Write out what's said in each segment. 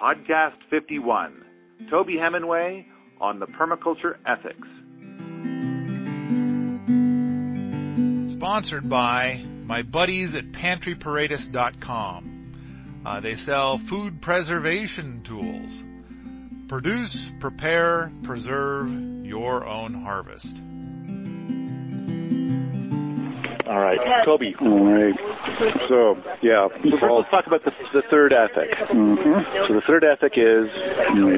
Podcast 51 Toby Hemenway on the Permaculture Ethics. Sponsored by my buddies at pantryparadise.com. Uh, they sell food preservation tools. Produce, prepare, preserve your own harvest. All right, Toby. All right. So, yeah. So first, let's talk about the, the third ethic. Mm-hmm. So the third ethic is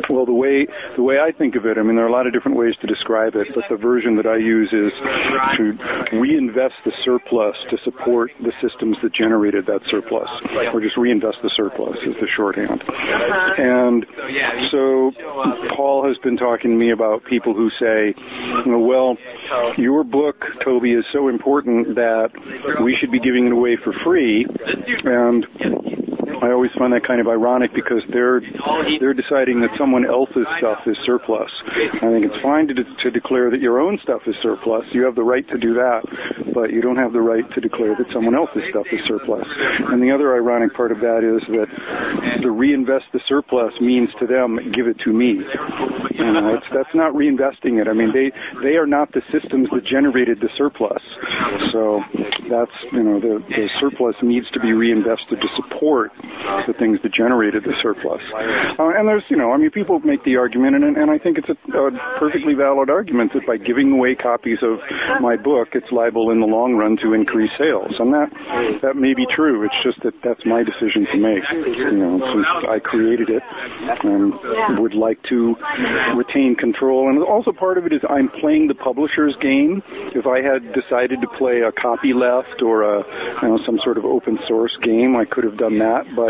Well, the way the way I think of it, I mean, there are a lot of different ways to describe it, but the version that I use is to reinvest the surplus to support the systems that generated that surplus, or just reinvest the surplus is the shorthand. And so, Paul has been talking to me about people who say, well, your book, Toby, is so important that we should be giving it away for free, and I always find that kind of ironic because they're they're deciding that someone else's stuff is surplus. I think it's fine to, de- to declare that your own stuff is surplus. You have the right to do that, but you don't have the right to declare that someone else's stuff is surplus. And the other ironic part of that is that to reinvest the surplus means to them give it to me. You know, that's not reinvesting it. I mean, they they are not the systems that generated the surplus. So that's you know the, the surplus needs to be reinvested to support the things that generated the surplus. Uh, and there's, you know, I mean, people make the argument, and, and I think it's a, a perfectly valid argument that by giving away copies of my book, it's liable in the long run to increase sales. And that that may be true. It's just that that's my decision to make. You know, since I created it and would like to retain control. And also part of it is I'm playing the publisher's game. If I had decided to play a copyleft or a you know some sort of open source game, I could have done that. But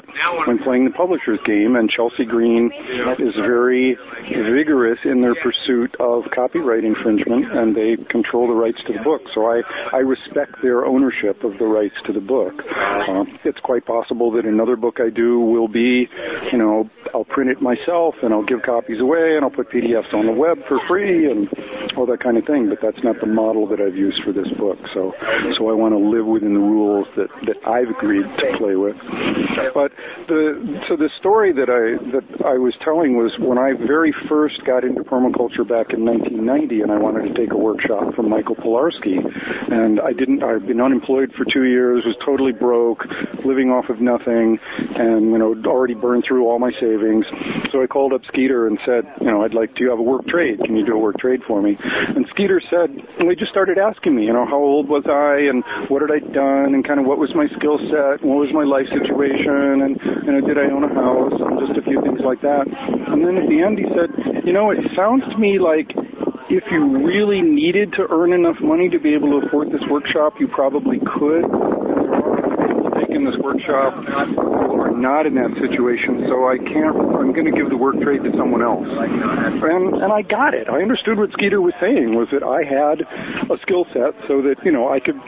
I'm playing the publisher's game, and Chelsea Green is very vigorous in their pursuit of copyright infringement, and they control the rights to the book. So I I respect their ownership of the rights to the book. Uh, it's quite possible that another book I do will be, you know, I'll print it myself and I'll give copies away and I'll put PDFs on the web for free and all that kind of thing. But that's not the model that I've used for this book. So so I want to live within the rules that that I've agreed to play with. But the so the story that I that I was telling was when I very first got into permaculture back in 1990, and I wanted to take a workshop from Michael Pilarski, and I didn't. I'd been unemployed for two years, was totally broke, living off of nothing, and you know already burned through all my savings. So I called up Skeeter and said, you know, I'd like to have a work trade. Can you do a work trade for me? And Skeeter said, and they just started asking me, you know, how old was I and what had I done and kind of what was my skill set, what was my life situation, and you know, did I own a house, and just a few things like that. And then at the end, he said, you know, it sounds to me like if you really needed to earn enough money to be able to afford this workshop, you probably could. Taking this workshop who are not in that situation, so I can't. I'm going to give the work trade to someone else. And and I got it. I understood what Skeeter was saying was that I had a skill set so that you know I could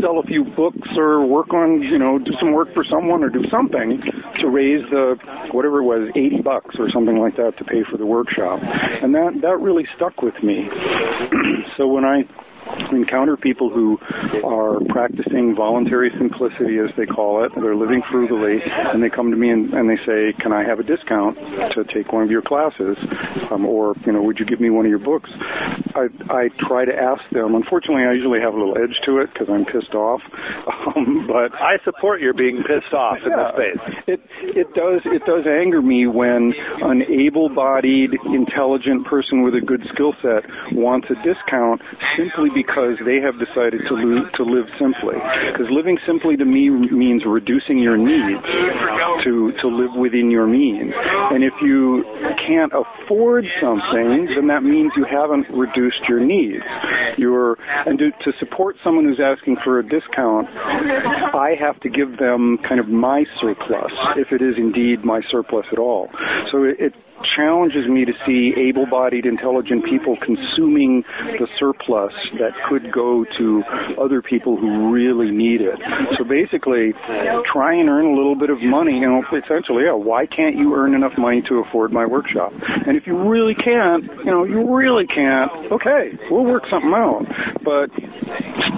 sell a few books or work on you know do some work for someone or do something to raise the whatever it was 80 bucks or something like that to pay for the workshop. And that that really stuck with me. so when I encounter people who are practicing voluntary simplicity, as they call it. They're living frugally, and they come to me and, and they say, "Can I have a discount to take one of your classes?" Um, or, you know, would you give me one of your books? I, I try to ask them. Unfortunately, I usually have a little edge to it because I'm pissed off. Um, but I support your being pissed off in this space. it it does it does anger me when an able-bodied, intelligent person with a good skill set wants a discount simply because they have decided to lo- to live simply. Because living simply to me means reducing your needs to to live within your means. And if you can't afford something, then that means you haven't reduced your needs. You're and to, to support someone who's asking for a discount, I have to give them kind of my surplus, if it is indeed my surplus at all. So it, it challenges me to see able-bodied, intelligent people consuming the surplus that could go to other people who really need it. So basically, try and earn a little bit of money. You know, essentially, yeah. Why can't you earn enough money to afford my workshop? And if you really can't, you know, you really can't. Okay, we'll work something out. But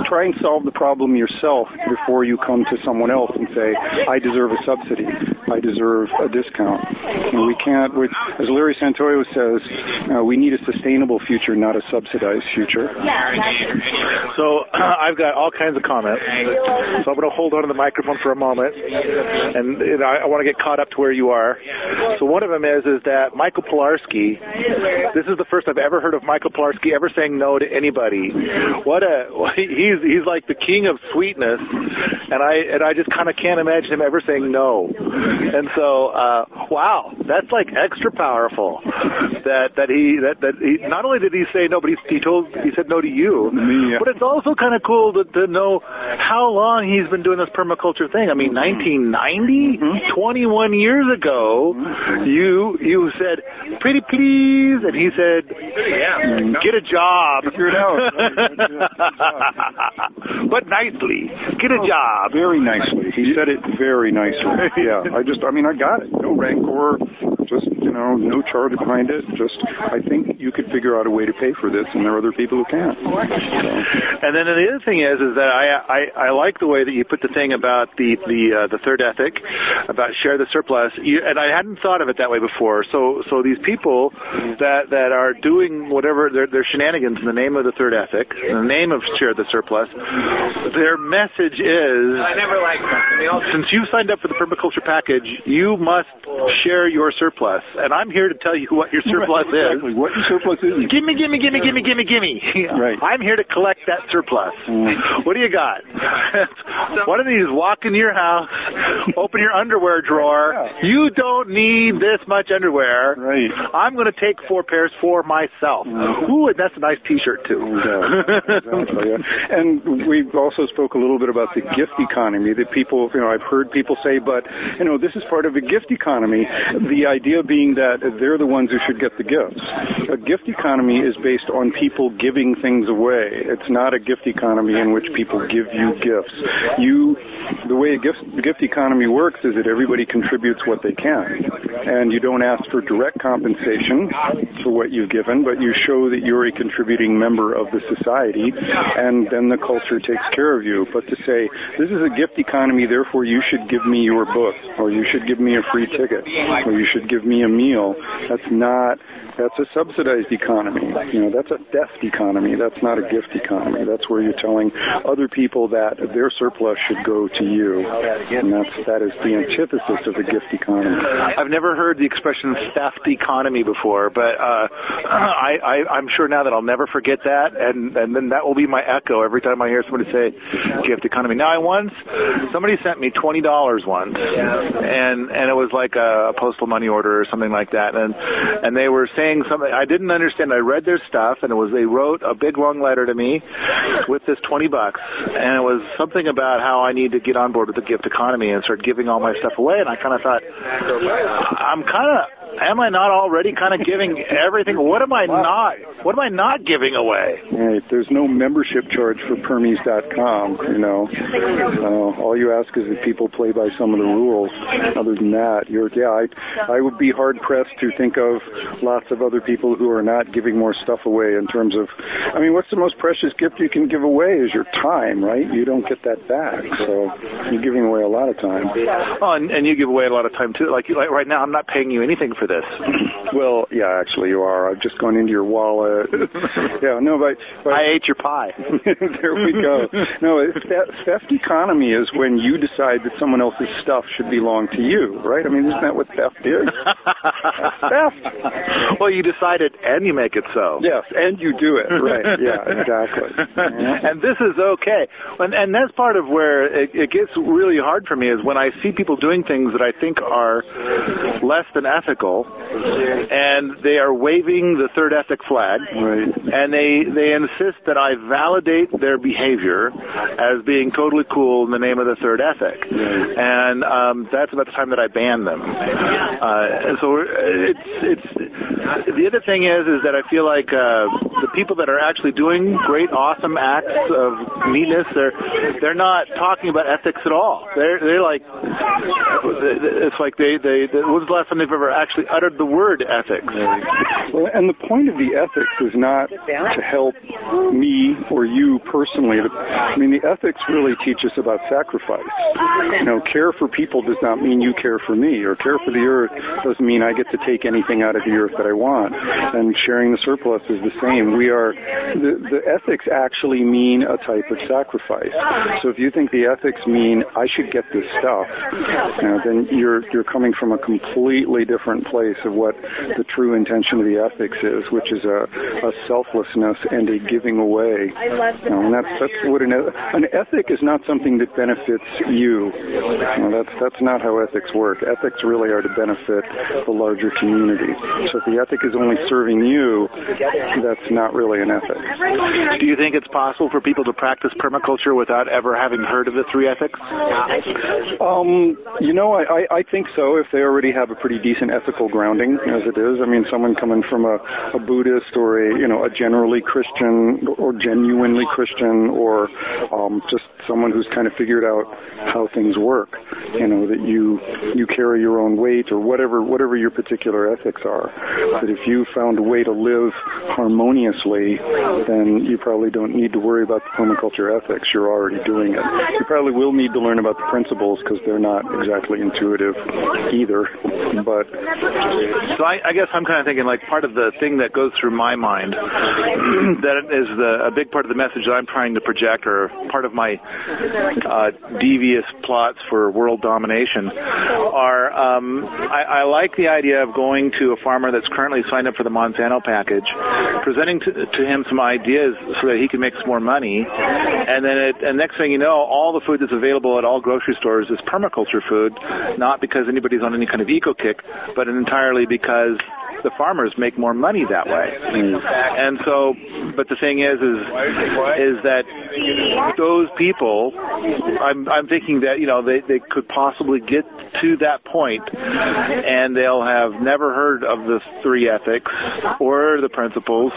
try and solve the problem yourself before you come to someone else and say, I deserve a subsidy. I deserve a discount. And we can't, we, as Larry Santoyo says, uh, we need a sustainable future, not a subsidized future. So I've got all kinds of comments. So I'm going to hold on to the microphone for a moment, and, and I, I want to get caught up to where you are. So one of them is is that Michael Pilarski. This is the first I've ever heard of Michael Pilarski ever saying no to anybody. What a he's he's like the king of sweetness, and I and I just kind of can't imagine him ever saying no. And so uh, wow, that's like extra powerful. That that he that that he not only did he say no, but he, he told he said no to you. Yeah. But it's also kind of cool to, to know how long he's been doing this permaculture thing. I mean, 1990, 21 years ago, you you said pretty please, and he said get a job. Figure it out. but nicely, get a oh, job. Very nicely. He said it very nicely. Yeah. I just, I mean, I got it. No rancor. Just, you know, no charge behind it. Just, I think you could figure out a way to pay for this, and there are other people who can't. So, And then the other thing is, is that I, I I like the way that you put the thing about the the uh, the third ethic, about share the surplus. You, and I hadn't thought of it that way before. So so these people that that are doing whatever their their shenanigans in the name of the third ethic, in the name of share the surplus, their message is, I never liked since you signed up for the permaculture package, you must share your surplus. And I'm here to tell you what your surplus is. exactly. What your surplus is. Gimme, gimme, gimme, gimme, gimme, gimme. Right. I'm here to collect that surplus. Mm. What do you got? One of these walk into your house, open your underwear drawer? Yeah. You don't need this much underwear. Right. I'm going to take four pairs for myself. Mm. Ooh, and that's a nice T-shirt too. Yeah, exactly, yeah. And we also spoke a little bit about the gift economy that people, you know, I've heard people say, but, you know, this is part of a gift economy. The idea being that they're the ones who should get the gifts. A gift economy is based on people giving things away. It's not a gift economy in which people give you gifts. You, the way a gift, gift economy works is that everybody contributes what they can. And you don't ask for direct compensation for what you've given, but you show that you're a contributing member of the society, and then the culture takes care of you. But to say, this is a gift economy, therefore you should give me your book, or you should give me a free ticket, or you should give me a meal, that's not, that's a subsidized economy. You know, that's a theft economy. That's not a gift economy. That's where you're telling other people that their surplus should go to you. And that's, that is the antithesis of a gift economy. I've never heard the expression theft economy before, but uh, I, I, I'm sure now that I'll never forget that, and, and then that will be my echo every time I hear somebody say gift economy. Now, I once somebody sent me twenty dollars once, and and it was like a, a postal money order or something like that, and and they were saying something I didn't understand. I read their stuff, and it was they wrote a big long letter to me with this twenty bucks, and it was something about how I need to get on board with the gift economy and start giving all my stuff away, and I kind of thought I'm kind of am I not already kind of giving everything? What am I not? What am I not giving away? Right. There's no membership charge for Permies.com, you know. Uh, all you ask is that people play by some of the rules. Other than that, you're, yeah, I, I would be hard pressed to think of lots of other people who are not giving more stuff away in terms of, I mean, what's the most precious gift you can give away is your time, right? You don't get that back. So you're giving away a lot of time. Oh, and, and you give away a lot of time too. Like, like right now, I'm not paying you anything for this. Well, yeah, actually you are. I've just gone into your wallet. yeah, no, but, but I ate your pie. there we go. No, it's that theft economy is when you decide that someone else's stuff should belong to you, right? I mean, isn't that what theft is? theft. well, you decide it and you make it so. Yes, and you do it, right? Yeah, exactly. Yeah. and this is okay. And, and that's part of where it, it gets really hard for me is when I see people doing things that I think are less than ethical, and they are waving the third ethic flag, Right. and they they insist that I validate their behavior as being totally cool in the name of the third ethic, and um, that's about the time that I ban them. Uh, and so it's it's the other thing is is that I feel like uh, the people that are actually doing great, awesome acts of neatness, they're they're not talking about ethics at all. They're they're like it's like they they, they when was the last time they've ever actually actually uttered the word ethics. Well, and the point of the ethics is not to help me or you personally. I mean, the ethics really teach us about sacrifice. You know, care for people does not mean you care for me, or care for the earth doesn't mean I get to take anything out of the earth that I want. And sharing the surplus is the same. We are the, the ethics actually mean a type of sacrifice. So if you think the ethics mean I should get this stuff, you know, then you're you're coming from a completely different place of what the true intention of the ethics is, which is a, a selflessness and a giving away. You know, and that's that's what an an ethic is not something that benefits you. you know, that's that's not how ethics work. Ethics really are to benefit the larger community. So if the ethic is only serving you, that's not really an ethic. Do you think it's possible for people to practice permaculture without ever having heard of the three ethics? Um, you know, I, I think so if they already have a pretty decent ethical grounding as it is. I mean, someone coming from a, a Buddhist or a, you know, a generally Christian or genuinely Christian or um, just someone who's kind of figured out how things work. You know, that you, you carry your own weight or whatever, whatever your particular ethics are. That if you found a way to live harmoniously, then you probably don't need to worry about the permaculture ethics. You're already doing it. You probably will need to learn about the principles because they're not exactly intuitive either. But I, I guess I'm kind of thinking like part of the thing that goes through my mind that is a big part of the message that I'm trying to project, or part of my uh, devious plots for world domination, are um, I, like the idea of going to a farmer that's currently signed up for the Monsanto package, presenting to, him some ideas so that he can make some more money, and then and next thing you know, all the food that's available at all grocery stores is permaculture food, not because anybody's on any kind of eco kick, but entirely because the farmers make more money that way. Mm. And so, but the thing is, is is that those people, I'm I'm thinking that you know they they could possibly get to that point, and they'll have never heard of the three ethics or the principles.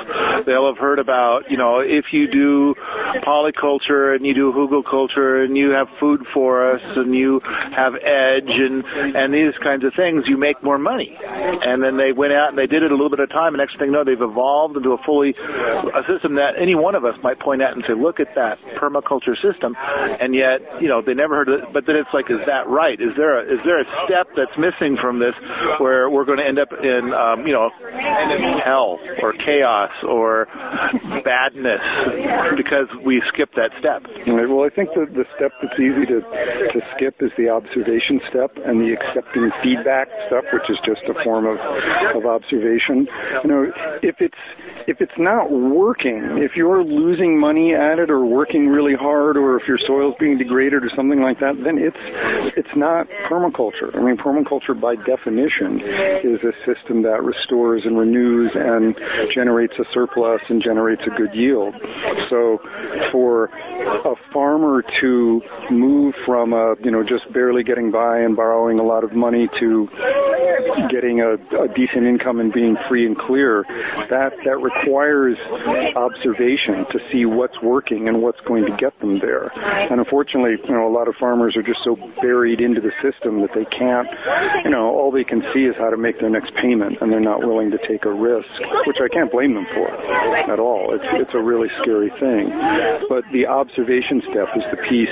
They'll have heard about you know if you do polyculture and you do hugelkultur and you have food forests and you have edge and and these kinds of things, you make more money. And then they went out and they did it a little bit of time, and next thing you know, they've evolved into a fully a system that any one of us might point at and say, look at that permaculture system, and yet you know they never heard of it. But then it's like, is that right? Is there a is there a step that's missing from this where we're going to end up in um, you know hell or chaos or badness because we skipped that step? Right. Well, I think the the step that's easy to to skip is the observation step and the accepting feedback step, which is just a form of of observation. You know, if it's if it's not working, if you're losing money at it or working really hard, or if your soil's being degraded or something like that, then it's it's not permaculture. I mean, permaculture by definition is a system that restores and renews and generates a surplus and generates a good yield. So, for a farmer to move from a you know just barely getting by and borrowing a lot of money to getting a, a decent income and being free and clear, that that requires observation to see what's working and what's going to get them there. And unfortunately, you know, a lot of farmers are just so buried into the system that they can't, you know, all they can see is how to make their next payment, and they're not willing to take a risk, which I can't blame them for at all. It's it's a really scary thing. But the observation step is the piece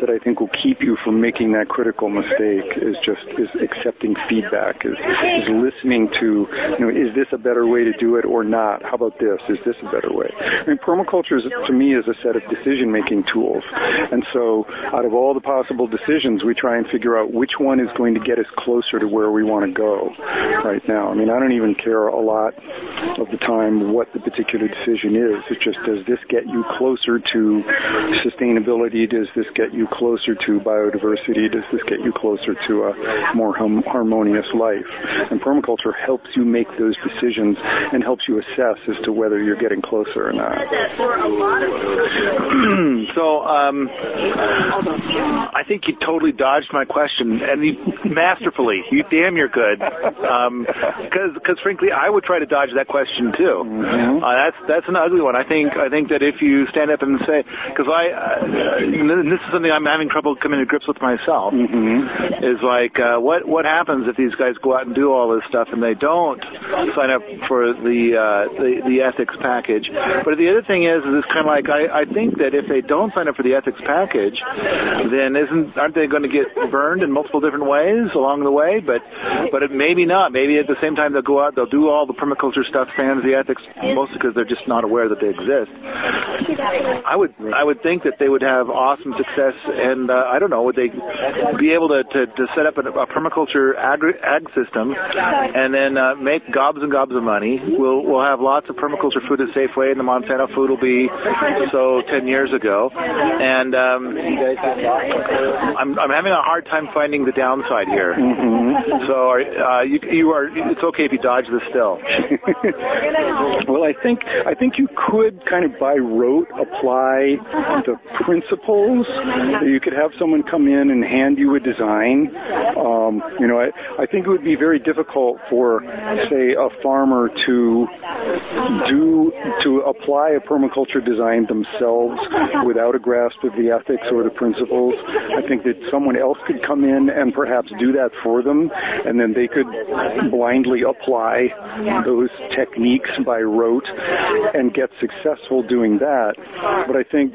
that I think will keep you from making that critical mistake. Is just is accepting feedback, is is listening to, you know, is this a better way to do it or not? How about this? Is this a better way? I mean, permaculture is, to me is a set of decision-making tools. And so out of all the possible decisions, we try and figure out which one is going to get us closer to where we want to go right now. I mean, I don't even care a lot of the time what the particular decision is. It's just, does this get you closer to sustainability? Does this get you closer to biodiversity? Does this get you closer to a more hum- harmonious life? And permaculture helps you make those decisions and helps you assess as to whether you're getting closer or not. so um, I think you totally dodged my question, and you, masterfully. You damn, you're good. Because um, because frankly, I would try to dodge that question too. Mm-hmm. Uh, that's that's an ugly one. I think I think that if you stand up and say, because I, uh, and this is something I'm having trouble coming to grips with myself, mm-hmm. is like uh, what what happens if these guys go out and do all this stuff and they don't sign up for the uh, the, the ethics package? But the other thing is, is it's kind of like I, I think that if they don't sign up for the ethics package, then isn't aren't they going to get burned in multiple different ways along the way? But but it, maybe not. Maybe at the same time they'll go out, they'll do all the permaculture stuff, sans the ethics, mostly because they're just not aware that they exist. I would I would think that they would have awesome success, and uh, I don't know, would they be able to to, to set up a, a permaculture ag, ag system, and then uh, make gobs and gobs of money? We'll we'll have lots of permaculture food at Safeway, and the Monsanto food will be so ten years ago, and um, I'm I'm having a hard time finding the downside here. Mm-hmm. So uh, you you are it's okay if you dodge this still. well, I think I think you could kind of by rote apply the principles. You could have someone come in and hand you a design. Um, you know, I, I think it would be very difficult for, say, a farmer to do to apply a permaculture design themselves without a grasp of the ethics or the principles. I think that someone else could come in and perhaps do that for them, and then they could blindly apply those techniques by rote and get successful doing that. But I think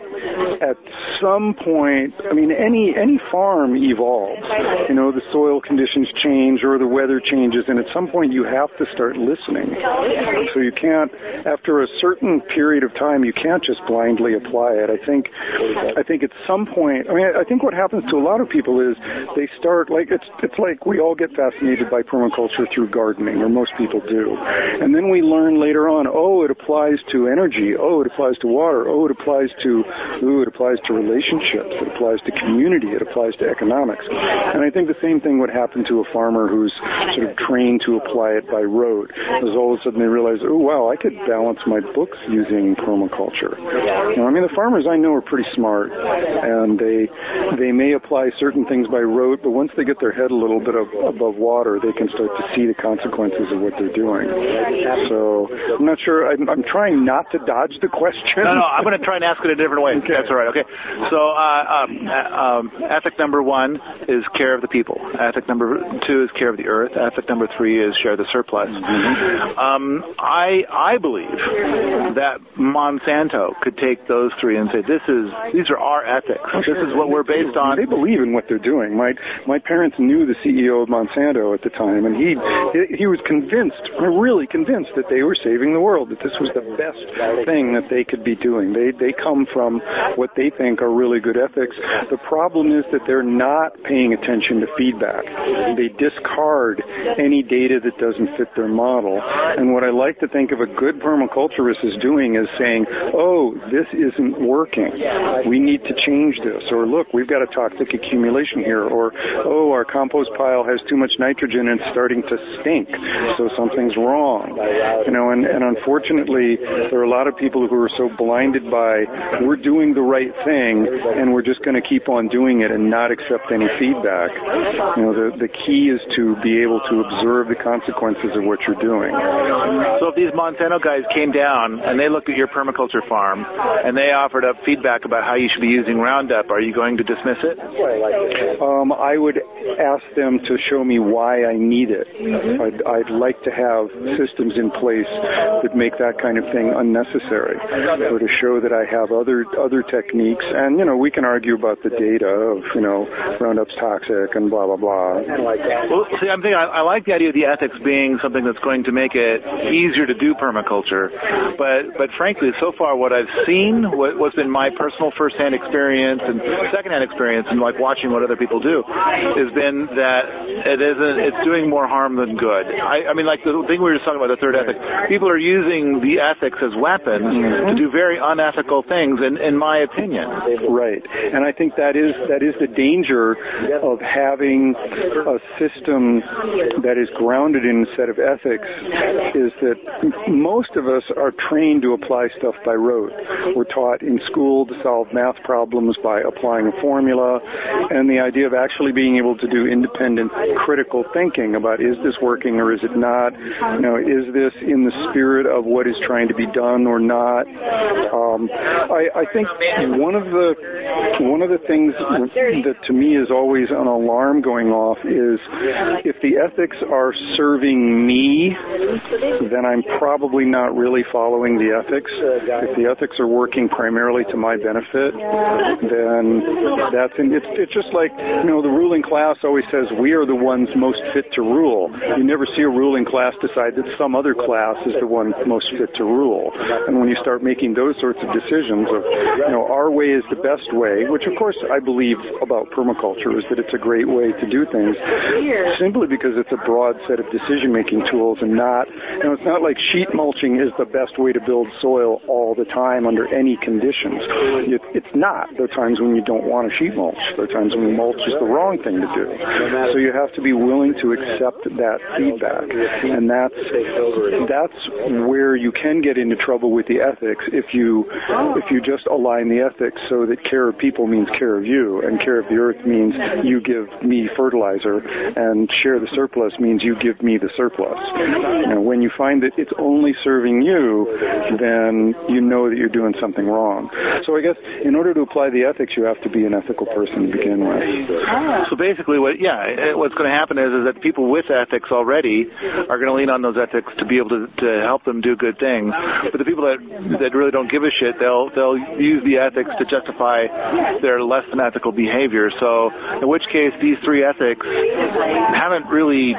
at some point, I mean, any any farm evolves. You know, the soil conditions change or the weather changes, and at some point you have to start listening. So you can't, after a certain period of time, you can't just blindly apply it. I think, I think at some point, I mean, I think what happens to a lot of people is they start like it's it's like we all get fascinated by permaculture through gardening, or most people do, and then we learn later on, oh, it applies to energy, oh, it applies to water, oh, it applies to, ooh, it applies to relationships, it applies to community, it applies to economics, and I think the same thing would happen to a farmer who's sort of trained to apply it by rote. As all of a sudden they realize, oh wow, I could balance my books using permaculture. You know, I mean, the farmers I know are pretty smart, and they they may apply certain things by rote, but once they get their head a little bit of, above water, they can start to see the consequences of what they're doing. So I'm not sure. I'm, I'm trying not to dodge the question. No, no, I'm going to try and ask it a different way. Okay. That's all right. Okay. So uh, um, uh, um, ethic number one is care of the people. Ethic number two is care of the earth. Ethic number three is share the surplus. Mm-hmm. Um, I I believe that Monsanto could take those three and say, "This is these are our ethics. This is what we're based on." They believe in what they're doing. My my parents knew the CEO of Monsanto at the time, and he he was convinced, really convinced, that they were saving the world. That this was the best thing that they could be doing. They they come from what they think are really good ethics. The problem is that they're not paying attention to feedback. They discard any data that doesn't fit their model. And what I like to think of a good permaculturist is doing is saying, "Oh, this isn't working. We need to change this." Or, "Look, we've got a toxic accumulation here." Or, "Oh, our compost pile has too much nitrogen and it's starting to stink, so something's wrong." You know, and, and unfortunately, there are a lot of people who are so blinded by we're doing the right thing and we're just going to keep on doing it and not accept any feedback. You know, the the key is to be able to observe the consequences of what you're doing. So if these Monsanto guys came down and they looked at your permaculture farm and they offered up feedback about how you should be using Roundup, are you going to dismiss it? Um, I would ask them to show me why I need it. Mm-hmm. I'd, I'd like to have systems in place that make that kind of thing unnecessary, or to show that I have other other techniques. And you know, we can argue about the data of you know Roundup's toxic and blah blah blah. Well, see, I'm thinking I, I like the idea of the ethics being something that's going to make it easier to do permaculture, but but frankly, so far what I've seen, what, what's been my personal firsthand experience and secondhand experience, and like watching what other people do, has been that it isn't. It's doing more harm than good. I, I mean, like the thing we were just talking about, the third ethic. People are using the ethics as weapons mm-hmm. to do very unethical things, in, in my opinion. Right, and I think that is that is the danger of having a system that is grounded in, set of ethics is that most of us are trained to apply stuff by rote. We're taught in school to solve math problems by applying a formula, and the idea of actually being able to do independent critical thinking about is this working or is it not? You know, is this in the spirit of what is trying to be done or not? Um, I, I think one of the one of the things that to me is always an alarm going off is if the ethics are serving me, then I'm probably not really following the ethics. If the ethics are working primarily to my benefit, then that's in, it's it's just like you know the ruling class always says we are the ones most fit to rule. You never see a ruling class decide that some other class is the one most fit to rule. And when you start making those sorts of decisions of you know our way is the best way, which of course I believe about permaculture is that it's a great way to do things, simply because it's a broad set of decision making tools and not know it's not like sheet mulching is the best way to build soil all the time under any conditions. It, it's not. There are times when you don't want to sheet mulch. There are times when mulch is the wrong thing to do. So you have to be willing to accept that feedback, and that's that's where you can get into trouble with the ethics if you if you just align the ethics so that care of people means care of you, and care of the earth means you give me fertilizer, and share the surplus means you give me the surplus. You know, when you find that it's only serving you, then you know that you're doing something wrong. So I guess in order to apply the ethics, you have to be an ethical person to begin with. So basically, what yeah, eh, what's going to happen is is that people with ethics already are going to lean on those ethics to be able to, to help them do good things. But the people that that really don't give a shit, they'll they'll use the ethics to justify their less than ethical behavior. So in which case, these three ethics haven't really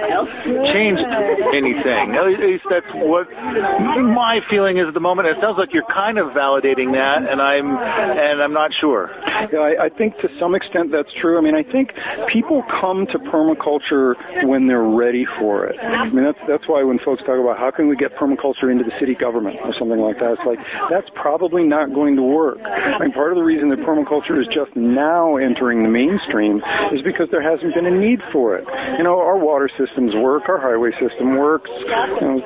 changed anything. At least that's what my feeling is at the moment. It sounds like you're kind of validating that, and I'm and I'm not sure. Yeah, I, I think to some extent that's true. I mean, I think people come to permaculture when they're ready for it. I mean, that's that's why when folks talk about how can we get permaculture into the city government or something like that, it's like that's probably not going to work. I mean, part of the reason that permaculture is just now entering the mainstream is because there hasn't been a need for it. You know, our water systems work, our highway system works, you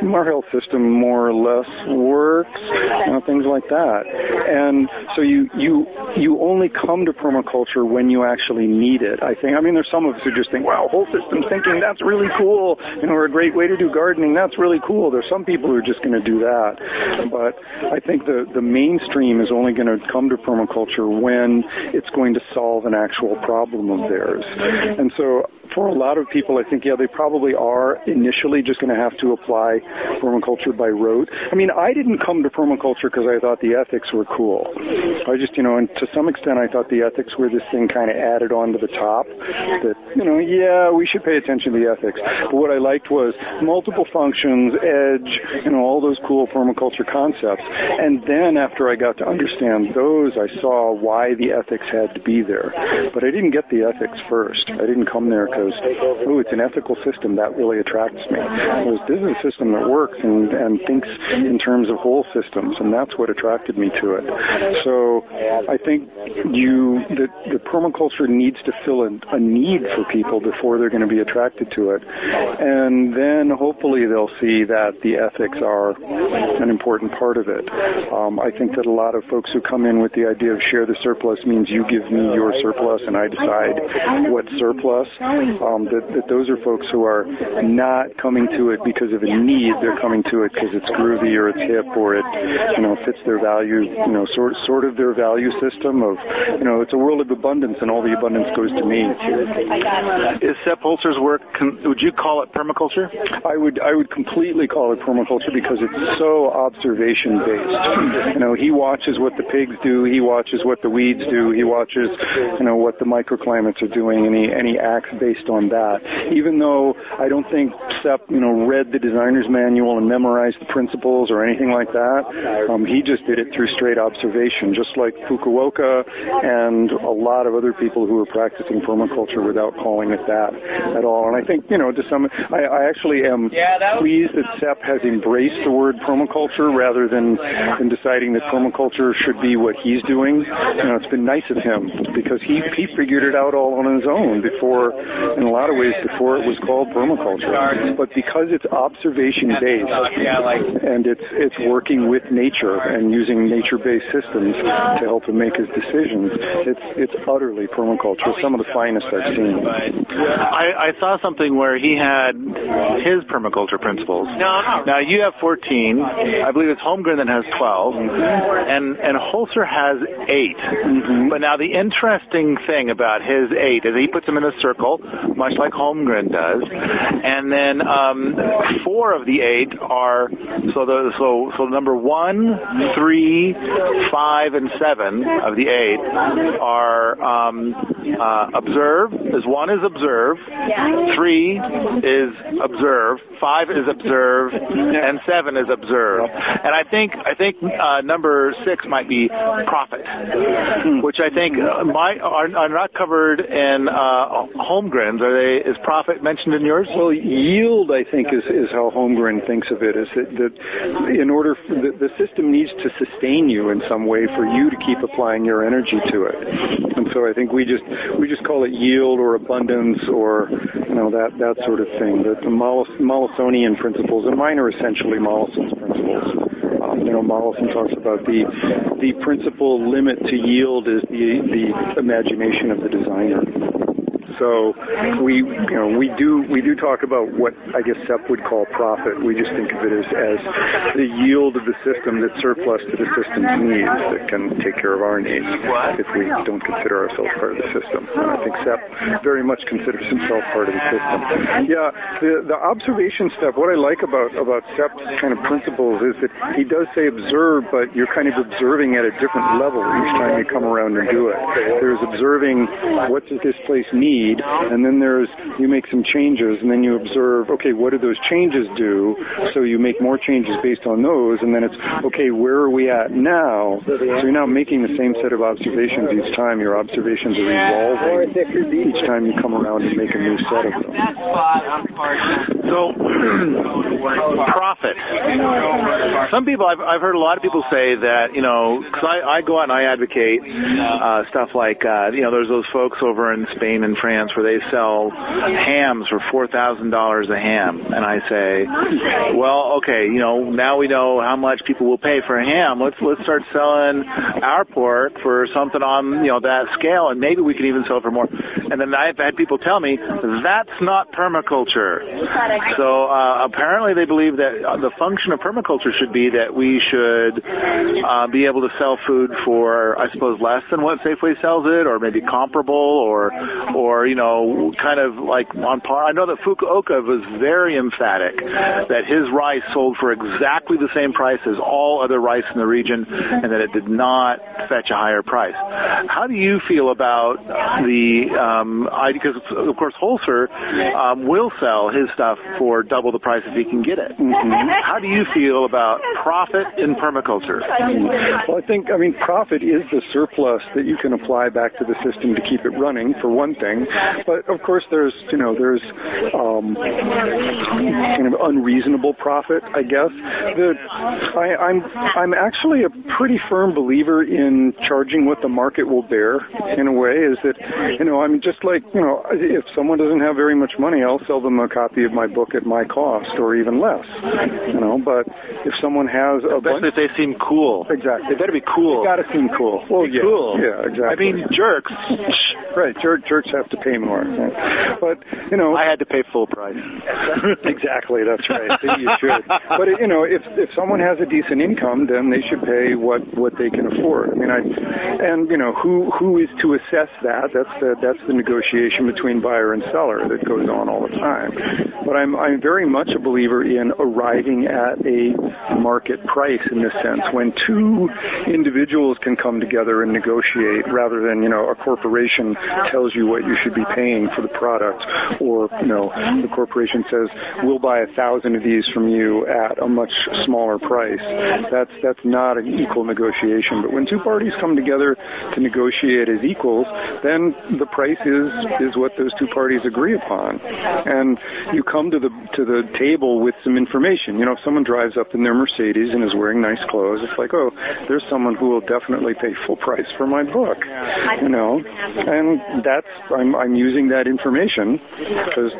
know, our health system more or less works, you know, things like that. And so you you you only come to permaculture when you actually need it. I think. I mean, there's some of us who just think, "Wow, whole system thinking that's really cool," you know, or a great way to do gardening. That's really cool. There's some people who are just going to do that, but I think the the mainstream is only going to come to permaculture when it's going to solve an actual problem of theirs. And so for a lot of people, I think, yeah, they probably are initially just going to have to apply permaculture by rote. I mean, I didn't come to permaculture because I thought the ethics were cool. I just, you know, and to some extent, I thought the ethics were this thing kind of added on to the top that, you know, yeah, we should pay attention to the ethics. But what I liked was multiple functions, edge, you know, all those cool permaculture concepts. And then after I got to understand those, I saw why the ethics had to be there. But I didn't get the ethics first. I didn't come there because, ooh, it's an ethical system that really attracts me. Was, this is a system that works and, and thinks in terms of whole systems, and that's what attracted me to it. So I think you the, the permaculture needs to fill a, a need for people before they're going to be attracted to it, and then hopefully they'll see that the ethics are an important part of it. Um, I think that a lot of folks who come in with the idea of share the surplus means you give me your surplus and I decide what surplus um, that, that those are folks who are not coming to it because of a need. They're coming to it because it's groovy or it's hip or it, you know, fits their value, you know, sort sort of their value system of, you know, it's a world of abundance and all the abundance goes to me. Is Sepp Holzer's work? Would you call it permaculture? I would I would completely call it permaculture because it's so observation based. You know, he watches what the pigs do, he watches what the weeds do, he watches, you know, what the microclimates are doing, and he and he acts based on that. Even though I don't think Sepp, you know, read the designer's manual and memorized the principles or anything like that, um, he just did it through straight observation, just like Fukuoka and a lot of other people who are practicing permaculture without calling it that at all. And I think, you know, to some, I, I actually am pleased that Sepp has embraced the word permaculture rather than, than deciding that permaculture should be what he's doing. You know, it's been nice of him because he he figured it out all on his own before in a lot of ways before it was called permaculture. But because it's observation based and it's it's working with nature and using nature based systems to help him make his decisions, it's it's utterly permaculture. Some of the finest I've seen. I, I saw something where he had his permaculture principles. Now you have 14. I believe it's Holmgren that has 12, and and Holzer has 8. Mm-hmm. But now the interesting thing about his eight is he puts them in a circle, much like Holmgren does, and then um, four of the eight are so the so so number one, three, five, and seven of the eight are um, uh, observe. Is one is observe, three is observe, five is observe, and seven is observe. And I think I think uh, number six might be profit, which I think uh, my are, are not covered in uh, Are they? Is profit mentioned in yours? Well, yield, I think, is, how Holmgren thinks of it. Is that, in order the, system needs to sustain you in some way for you to keep applying your energy to it. And so I think we just we just call it yield or abundance or you know that that sort of thing. The, the Mollisonian principles, and mine are essentially Mollison's principles. Um, you know, Mollison talks about the the principal limit to yield is the the imagination of the designer. So we, you know, we do we do talk about what I guess Sepp would call profit. We just think of it as, as the yield of the system that surplus to the system's needs that can take care of our needs if we don't consider ourselves part of the system. And I think Sepp very much considers himself part of the system. Yeah, the the observation step. What I like about about Sepp's kind of principles is that he does say observe, but you're kind of observing at a different level each time you come around and do it. There's observing what does this place need need, and then there's you make some changes, and then you observe, okay, what do those changes do? So you make more changes based on those, and then it's okay, where are we at now? So you're now making the same set of observations each time. Your observations are evolving each time you come around and make a new set of them. So profit. Some people I've, I've heard a lot of people say that you know because I, I go out and I advocate uh, stuff like uh, you know there's those folks over in Spain and France where they sell hams for four thousand dollars a ham, and I say, well, okay, you know, now we know how much people will pay for a ham. Let's let's start selling our pork for something on you know that scale, and maybe we can even sell for more. And then I've had people tell me that's not permaculture. So uh, apparently they believe that uh, the function of permaculture should be that we should uh, be able to sell food for, I suppose, less than what Safeway sells it, or maybe comparable, or or you know, kind of like on par. I know that Fukuoka was very emphatic that his rice sold for exactly the same price as all other rice in the region, and that it did not fetch a higher price. How do you feel about the? Um, I, because of course Holzer um, will sell his stuff for double the price if he can get it. Mm-hmm. How do you feel about profit in permaculture? Well, I think I mean profit is the surplus that you can apply back to the system to keep it running. For one thing, but of course, there's you know there's um, kind of unreasonable profit, I guess. That I, I'm I'm actually a pretty firm believer in charging what the market will bear. In a way, is that you know I'm just like you know if someone doesn't have very much money, I'll sell them a copy of my book at my cost or even less. You know, but if someone has a especially bunch, if they seem cool, exactly, they better be cool. They gotta seem cool. Well, be yeah, cool. yeah, exactly. I mean, jerks. right, jerk, jerks have to pay more. But you know, I had to pay full price. exactly, that's right. you should. But you know, if if someone has a decent income, then they should pay what what they can afford. I mean, I and you know who who is to assess that? That's the that's the negotiation between buyer and seller that goes on all the time. But I'm I'm very much a believer in arriving at a market price in this sense when two individuals can come together and negotiate rather than you know a corporation tells you what you should be paying for the product, or you know, the corporation says we'll buy a thousand of these from you at a much smaller price. That's that's not an equal negotiation. But when two parties come together to negotiate as equals, then the price is is what those two parties agree upon, and you come to the to the table with some information. You know, if someone drives up in their Mercedes and is wearing nice clothes, it's like, oh, there's someone who will definitely pay full price for my book. You know, and that's I'm I'm using that information because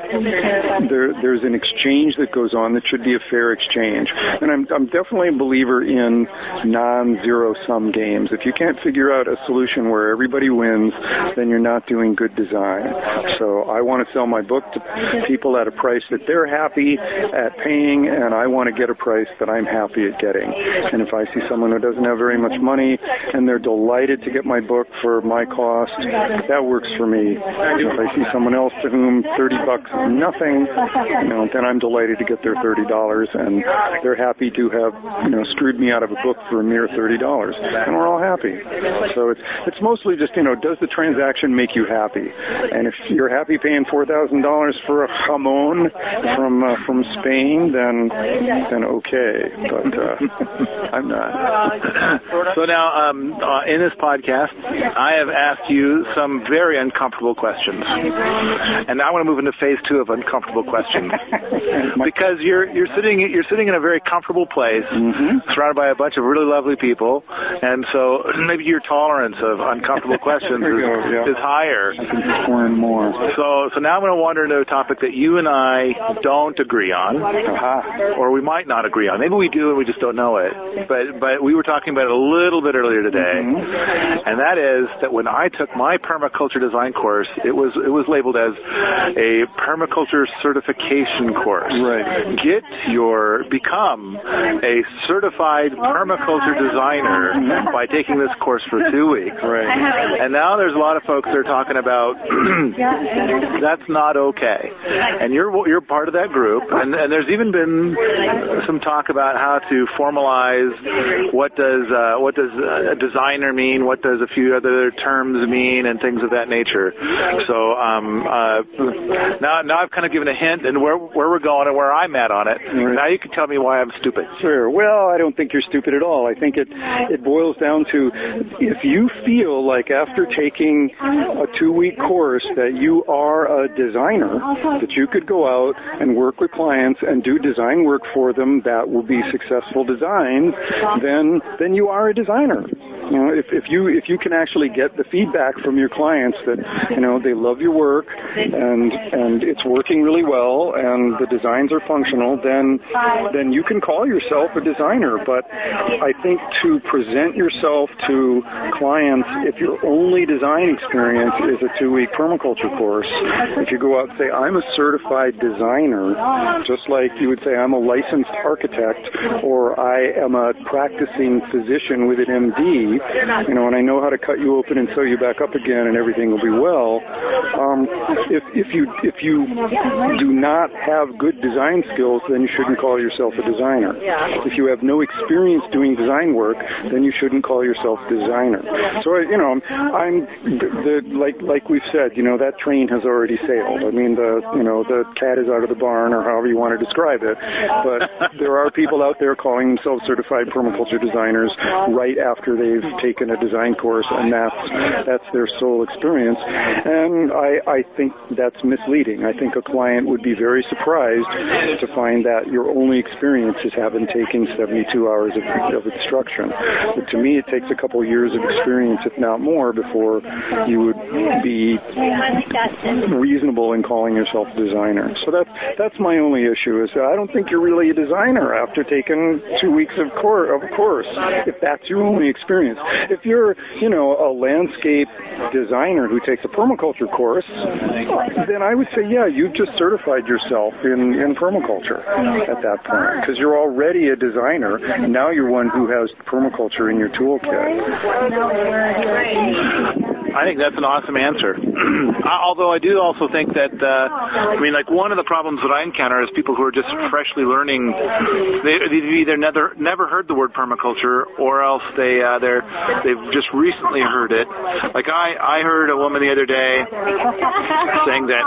there there's an exchange that goes on that should be a fair exchange. And I'm I'm definitely a believer in non-zero sum games. If you can't figure out a solution where everybody wins, then you're not doing good design. So I want to sell my book to people at a price that they're happy at paying, and I want to get a price that I'm happy at getting. And if I see someone who doesn't have very much money and they're delighted to get my book for my cost, that works for me. If I see someone else to whom 30 bucks is nothing, you know, then I'm delighted to get their $30 and they're happy to have, you know, screwed me out of a book for a mere $30 and we're all happy. So it's, it's mostly just, you know, does the transaction make you happy? And if you're happy paying $4,000 for a jamon from, uh, from Spain, then, then okay. But, uh, I'm not. so now, um, uh, in this podcast, I have asked you some very uncomfortable questions, and now I want to move into phase two of uncomfortable questions because you're you're sitting you're sitting in a very comfortable place, mm-hmm. surrounded by a bunch of really lovely people, and so maybe your tolerance of uncomfortable questions is, go, yeah. is higher. I can squirm more. So so now I'm going to wander into a topic that you and I don't agree on, Aha. or we might not agree on. Maybe we do and we just don't know it. But but we were talking about it a little bit earlier today, and that is that when I took my permaculture design course, it was it was labeled as a permaculture certification course. Right. Get your become a certified permaculture designer by taking this course for two weeks. Right. And now there's a lot of folks that are talking about that's not okay. And you're you're part of that group. And, and there's even been some talk about how to formalize what does uh, what does a designer mean, what does a few other terms mean, and things of that nature. So um, uh, now now I've kind of given a hint and where where we're going and where I'm at on it. Now you can tell me why I'm stupid. Sure. Well, I don't think you're stupid at all. I think it it boils down to if you feel like after taking a two week course that you are a designer, that you could go out and work with clients and do design work for them that will be successful designs, then then you are a designer. You know, if, if you if you can actually get the feedback from your clients that you know they love your work and and it's working really well and the designs are functional, then then you can call yourself a designer. But I think to present yourself to clients if your only design experience is a two-week permaculture course, if you go out and say I'm a certified designer, just like you would say I'm a licensed architect or I am a practicing physician with an MD, you know, and I know how to cut you open and sew you back up again and everything will be well. Um, if, if you if you do not have good design skills, then you shouldn't call yourself a designer. If you have no experience doing design work, then you shouldn't call yourself a designer. So you know, I'm the, like like we've said, you know, that train has already sailed. I mean, the you know the cat is out of the barn, or however you want to describe it. But there are people out there calling themselves certified permaculture designers right after they've taken a design course, and that's that's their sole experience. And I I think that's misleading. I think a client would be very surprised to find that your only experience is having taken 72 hours of, of instruction. But to me, it takes a couple years of experience, if not more, before you would be reasonable in calling yourself a designer. So that's that's my only issue is I don't think you're really a designer after taking two weeks of, of course. If that's your only experience, if you're you know a landscape designer who takes a permaculture course, then I would say yeah, you've just certified yourself in in permaculture at that point because you're already a designer. And now you're one who has permaculture in your toolkit. I think that's an awesome answer. Although I do also think that, uh, I mean, like one of the problems that I encounter is people who are just freshly learning. They, they've either never never heard the word permaculture, or else they uh, they're they've just recently heard it. Like I I heard a woman the other day saying that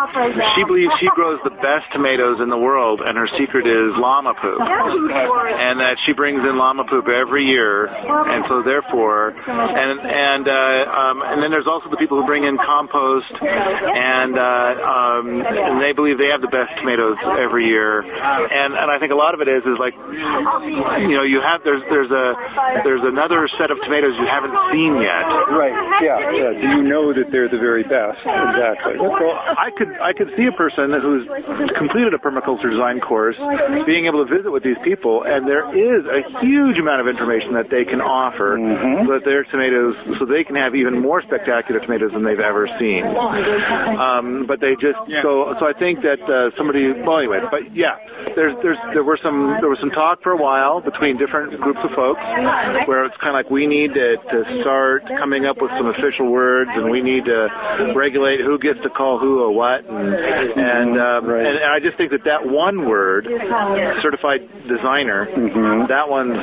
she believes she grows the best tomatoes in the world, and her secret is llama poop, and that she brings in llama poop every year, and so therefore, and and uh, um, and then there's also the people who bring in compost, and uh, um, and they believe they have the best tomatoes every year. And and I think a lot of it is is like, you know, you have there's there's a there's another set of tomatoes you haven't seen yet. Right. Yeah. yeah. Do you know that they're the very best? Exactly. Well, I could I could see a person who's completed a permaculture design course being able to visit with these people, and there is a huge amount of information that they can offer Mhm. so that their tomatoes, so they can have even more spectacular tomatoes than they've ever seen. Um, but they just so so I think that uh, somebody well anyway, but yeah, there's there's there were some there was some talk for a while between different groups of folks where it's kind of like we need to, to start coming up with some official words and we need to regulate who gets to call who a what and and um, Right. and, and I just think that that one word certified designer Mhm. that one's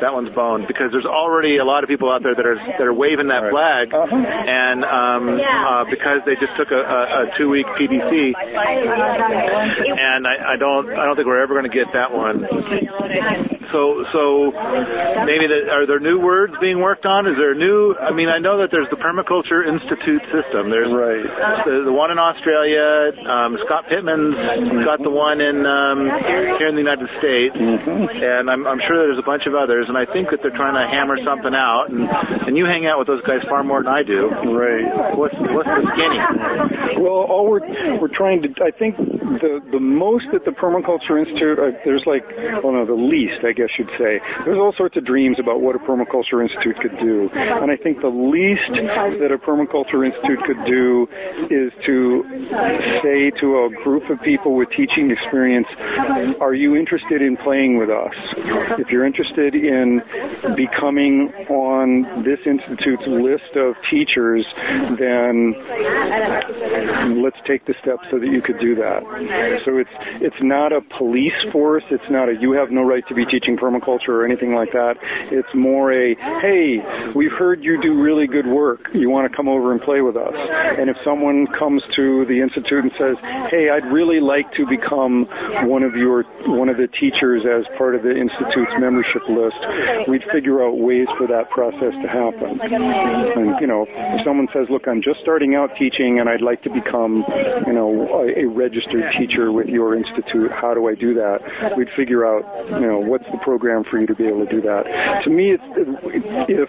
that one's boned because there's already a lot of people out there that are that are waving that Right. flag Uh-huh. and um, uh, because they just took a, a, a two week PDC and I, I don't I don't think we're ever going to get that one. So so maybe are there new words being worked on? Is there new? I mean I know that there's the Permaculture Institute system. There's Right. the, the one in Australia. Um, Scott Pittman's got the one in um, here in the United States, Mhm. and I'm, I'm sure there's a bunch of others. And I think that they're trying to hammer something out. And, and you hang out with those guys far more than I do. Right. What's what's the skinny? Well, all we're we're trying to. I think the the most that the Permaculture Institute. Uh, there's like, well, no, the least, I guess you'd say. There's all sorts of dreams about what a Permaculture Institute could do, and I think the least that a Permaculture Institute could do is to say to a group of people with teaching experience, "Are you interested in playing with us? If you're interested in becoming on this institute's list of teachers, then let's take the steps so that you could do that. So it's it's not a police force. It's not a you have no right to be teaching permaculture or anything like that. It's more a hey, we've heard you do really good work. You want to come over and play with us. And if someone comes to the institute and says, hey, I'd really like to become one of your one of the teachers as part of the institute's membership list, we'd figure out ways for that process to happen. And you know, if someone says, look, I'm just starting out teaching and I'd like to become, you know, a, a registered teacher with your institute, how do I do that? We'd figure out, you know, what's the program for you to be able to do that. To me, it's, if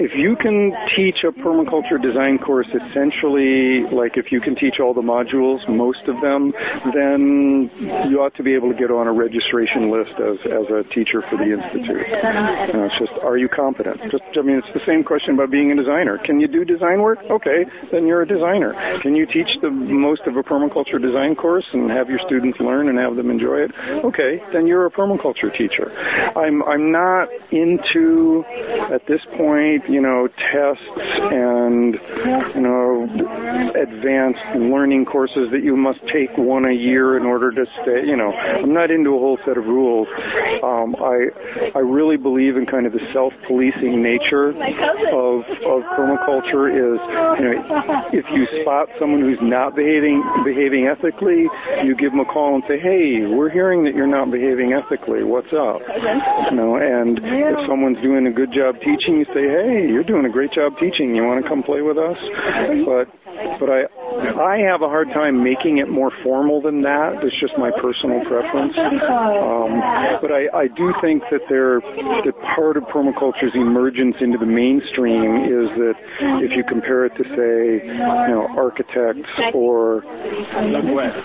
if you can teach a permaculture design course essentially like if you can teach all the modules, most of them, then you ought to be able to get on a registration list as, as a teacher for the institute. You know, it's just, are you competent? Just, I mean, it's the same question about being a designer. Can you do design work? Okay, then you're a designer. Can you teach the most of a permaculture design course and have your students learn and have them enjoy it? Okay, then you're a permaculture teacher. I'm, I'm not into, at this point, you know, tests and, you know, advanced learning courses that you must take one a year in order to stay, you know, I'm not into a whole set of rules. Um, I, I really believe in kind of the self-policing nature of, of permaculture is, you know, if you spot someone who's not behaving, behaving ethically, you give them a call and say, hey, we're hearing that you're not behaving ethically. What's up? You know, and if someone's doing a good job teaching, you say, hey, you're doing a great job teaching. You want to come play with us? But, but I, I have a hard time making it more formal than that. It's just my personal preference. Um, but I, I do think that there, that part of permaculture's emergence into the mainstream is that if you compare it to say, you know, architects or you know,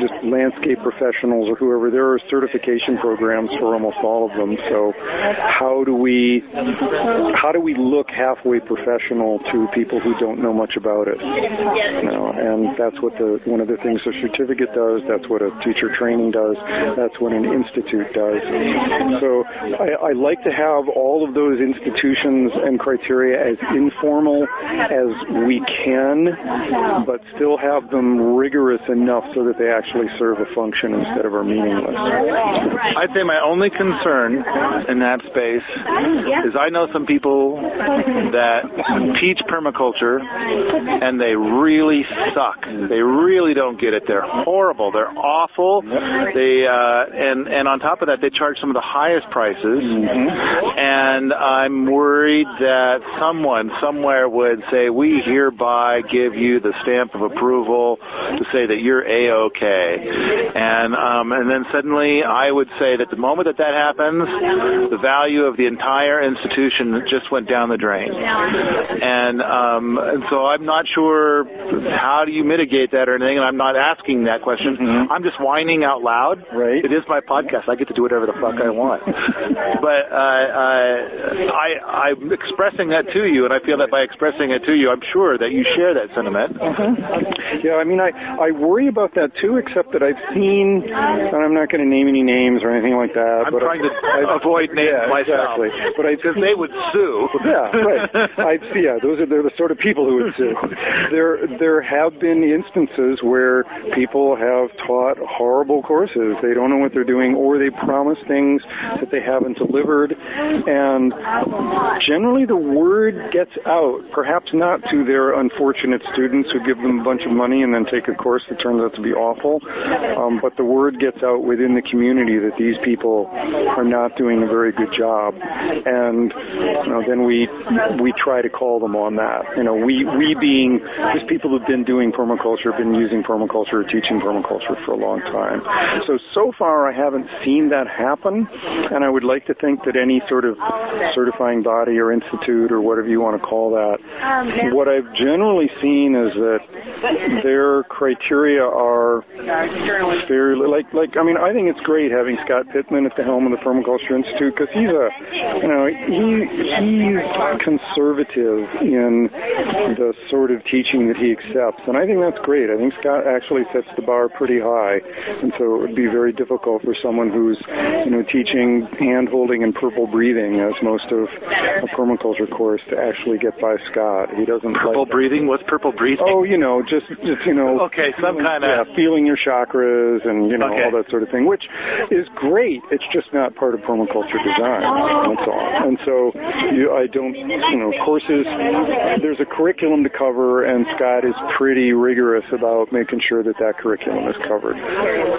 just landscape professionals or whoever, there are certification programs for almost all of them. So how do we how do we look halfway professional to people who don't know much about it? You know, and that's what the one of the things a certificate does. That's what a teacher training does. That's what an institute does. So I, I like to have all of those institutions and criteria as informal as we can, but still have them rigorous enough so that they actually serve a function instead of are meaningless. I'd say my only concern in that space is I know some people that teach permaculture and they really suck. They really don't get it. They're horrible. They're awful. They uh, and and on top of that, they charge some of the highest prices. And I'm worried that someone somewhere would say, "We hereby give you the stamp of approval to say that you're a okay." And um, and then suddenly, I would say that the moment that that happens, the value of the entire institution just went down the drain. And um, and so I'm not sure how do you mitigate that or anything. And I'm not asking that question. I'm just whining out loud. Mm-hmm. Right. It is my podcast. I get to do whatever the fuck I want. but uh, uh, I I'm expressing that to you, and I feel that by expressing it to you, I'm sure that you share that sentiment. Yeah, I mean, I, I worry about that too, except that I've seen, and I'm not going to name any names or anything like that. I'm but trying to I've- avoid names yeah, myself. Exactly. But I Because they would sue. yeah, right. I yeah, those are they're the sort of people who would sue. There there have been instances where people have taught horrible courses. They don't know what they're doing, or they promise things that they haven't delivered, and generally the word gets out. Perhaps not to their unfortunate students who give them a bunch of money and then take a course that turns out to be awful, um, but the word gets out within the community that these people are not doing a very good job, and you know, then we we try to call them on that. You know, we we being just people who've been doing permaculture, been using permaculture, teaching permaculture for a long time. So so far, I haven't seen that happen, and I would like to think that any sort of certifying body or institute or whatever you want to call that, what I've generally seen is that their criteria are fairly like like I mean I think it's great having Scott Pittman at the helm of the Permaculture Institute because he's a you know he he's conservative in the sort of teaching that he accepts and I think that's great. I think Scott actually sets the bar pretty high and so it would be very difficult for someone who's you know teaching hand holding and purple breathing as most of a permaculture course to actually get by Scott. He doesn't Purple like breathing? What's purple breathing? Oh, you know, just just you know, Okay, some kinda- yeah, feeling your chakras and you know Okay. all that sort of thing, which is great. It's just not part of permaculture design. That's all. And so you, I don't, you know, courses. There's a curriculum to cover, and Scott is pretty rigorous about making sure that that curriculum is covered.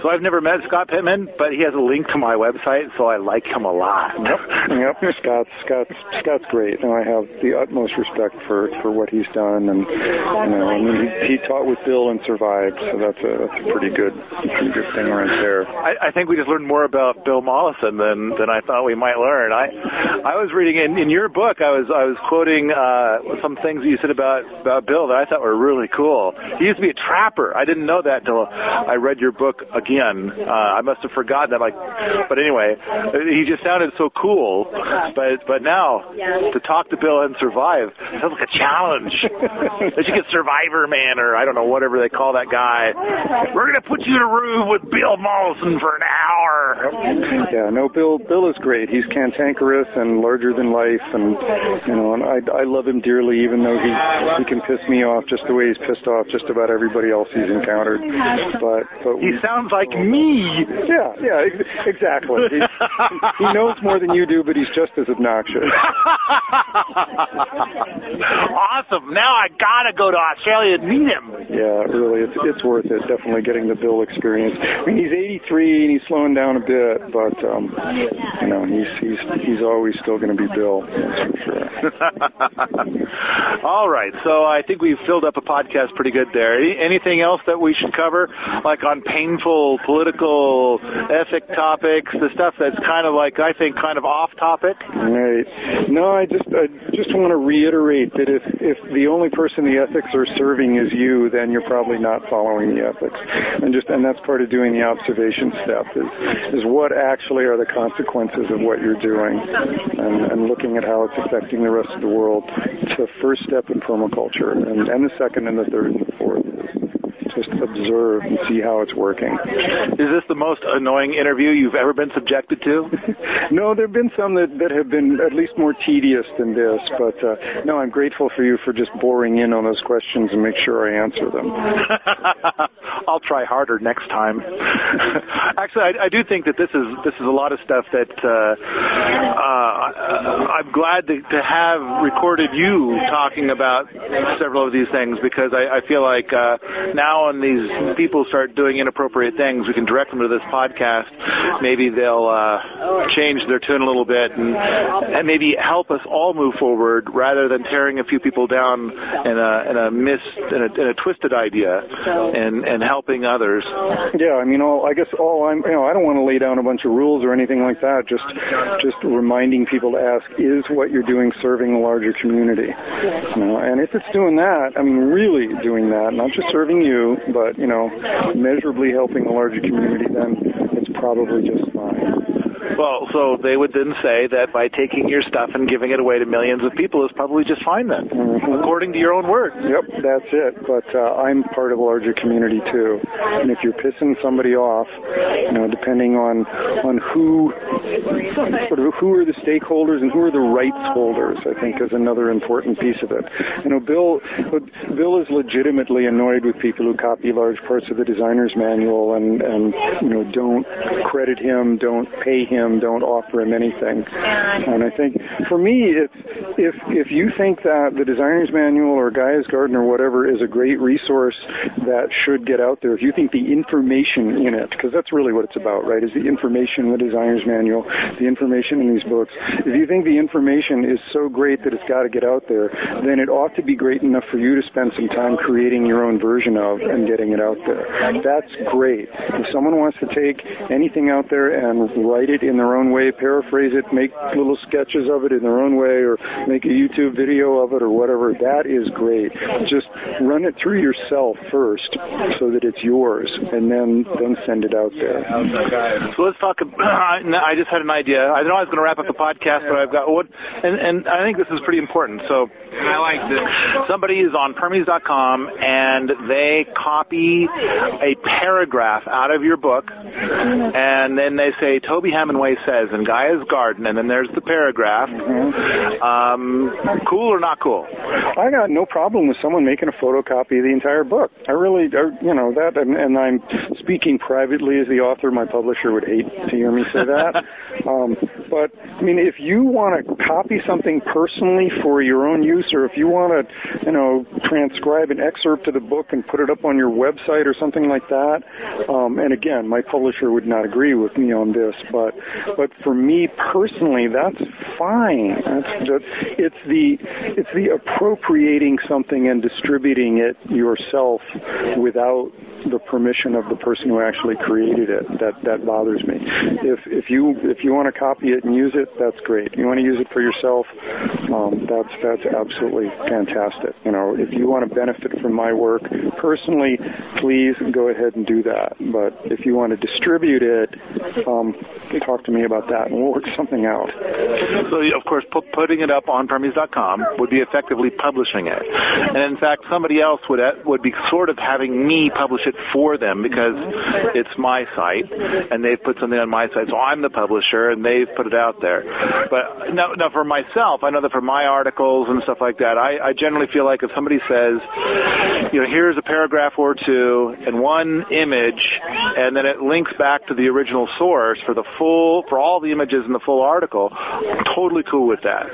So I've never met Scott Pittman, but he has a link to my website, so I like him a lot. Yep, Scott's Scott's Scott's great, and I have the utmost respect for for what he's done. And you know, I mean, he, he taught with Bill and survived, so that's a that's a pretty good pretty good thing right there. I, I think we just learned more about Bill Mollison than than I thought we might learn. I I was reading in, in your book. I was I was quoting uh, some things you said about about Bill that I thought were really cool. He used to be a trapper. I didn't know that until I read your book again. Uh, I must have forgotten that. Like, but anyway, he just sounded so cool. But but now to talk to Bill and survive sounds like a challenge. they should get Survivor Man or I don't know whatever they call that guy. We're gonna put you in a room with Bill Mollison for an hour. Yeah, no, Bill Bill is great. He's cantankerous and larger than life, and you know, and I I love him dearly, even though he he can piss me off just the way he's pissed off just about everybody else he's encountered. But but He sounds like me. yeah yeah ex- exactly. He, he knows more than you do, but he's just as obnoxious. awesome. Now I gotta go to Australia and meet him. Yeah, really, it's it's worth it. Definitely getting the Bill experience. I mean, he's 83 and he's slowing down a bit, but um, you know, he's he's he's always still going to be Bill. That's for sure. All right, so I think we've filled up a podcast pretty good there. Anything else that we should cover, like on painful political ethic topics, the stuff that's kind of like I think kind of off topic? Right. No, I just I just want to reiterate that if if the only person the ethics are serving is you, then you're probably not following the ethics. And just and that's part of doing the observation step is is what actually are the consequences of what you're doing, and, and looking at how it's affecting the rest of the world. It's the first step in permaculture, and and the second and the third and the fourth is just observe and see how it's working. Is this the most annoying interview you've ever been subjected to? no, there have been some that, that have been at least more tedious than this, but uh, no, I'm grateful for you for just boring in on those questions and make sure I answer them. I'll try harder next time. Actually, I, I do think that this is this is a lot of stuff that uh, uh, I'm glad to, to have recorded you talking about several of these things because I, I feel like uh, now when these people start doing inappropriate things, we can direct them to this podcast. Maybe they'll uh, change their tune a little bit and, and maybe help us all move forward rather than tearing a few people down in a in a mis in a, in a twisted idea and and helping others. Yeah, I mean, all I guess all I'm you know I don't want to lay down a bunch of rules or anything like that. Just just reminding people to ask, is what you're doing serving the larger community? You know, and if it's doing that, I mean, really doing that, not just serving you, but you know, measurably helping the larger community, then it's probably just fine. Well, so they would then say that by taking your stuff and giving it away to millions of people is probably just fine then, mm-hmm. according to your own words. Yep, that's it. But uh, I'm part of a larger community too, and if you're pissing somebody off, you know, depending on on who sort of who are the stakeholders and who are the rights holders, I think is another important piece of it. You know, Bill Bill is legitimately annoyed with people who copy large parts of the designer's manual and and you know don't credit him, don't pay him him, don't offer him anything. And I think for me, if if if you think that the designer's manual or Gaia's Garden or whatever is a great resource that should get out there, if you think the information in it, because that's really what it's about, right? Is the information in the designer's manual, the information in these books. If you think the information is so great that it's got to get out there, then it ought to be great enough for you to spend some time creating your own version of and getting it out there. That's great. If someone wants to take anything out there and write it in their own way, paraphrase it, make little sketches of it in their own way, or make a YouTube video of it or whatever. That is great. Just run it through yourself first so that it's yours, and then then send it out there. So let's talk. I just had an idea. I know I was going to wrap up the podcast, but I've got what, and, and I think this is pretty important. So I like this. Somebody is on Permies.com and they copy a paragraph out of your book, and then they say Toby Hammond Hemenway says in Gaia's Garden, and then there's the paragraph. Mm-hmm. Um, cool or not cool? I got no problem with someone making a photocopy of the entire book. I really, you know, that, and, and I'm speaking privately as the author. My publisher would hate to hear me say that. um, but I mean, if you want to copy something personally for your own use, or if you want to, you know, transcribe an excerpt of the book and put it up on your website or something like that, um, and again, my publisher would not agree with me on this, but but for me personally, that's fine. That's just, it's the it's the appropriating something and distributing it yourself without the permission of the person who actually created it that that bothers me. If if you if you want to copy it and use it, that's great. If you want to use it for yourself, um, that's that's absolutely fantastic. You know, if you want to benefit from my work personally, please go ahead and do that. But if you want to distribute it, um, talk to me about that, and we'll work something out. So, of course, pu- putting it up on Permies.com would be effectively publishing it, and in fact, somebody else would would be sort of having me publish it for them because it's my site, and they've put something on my site, so I'm the publisher, and they've put it out there. But now, now for myself, I know that for my articles and stuff like that, I, I generally feel like if somebody says, you know, here's a paragraph or two and one image, and then it links back to the original source for the full for all the images in the full article, I'm totally cool with that.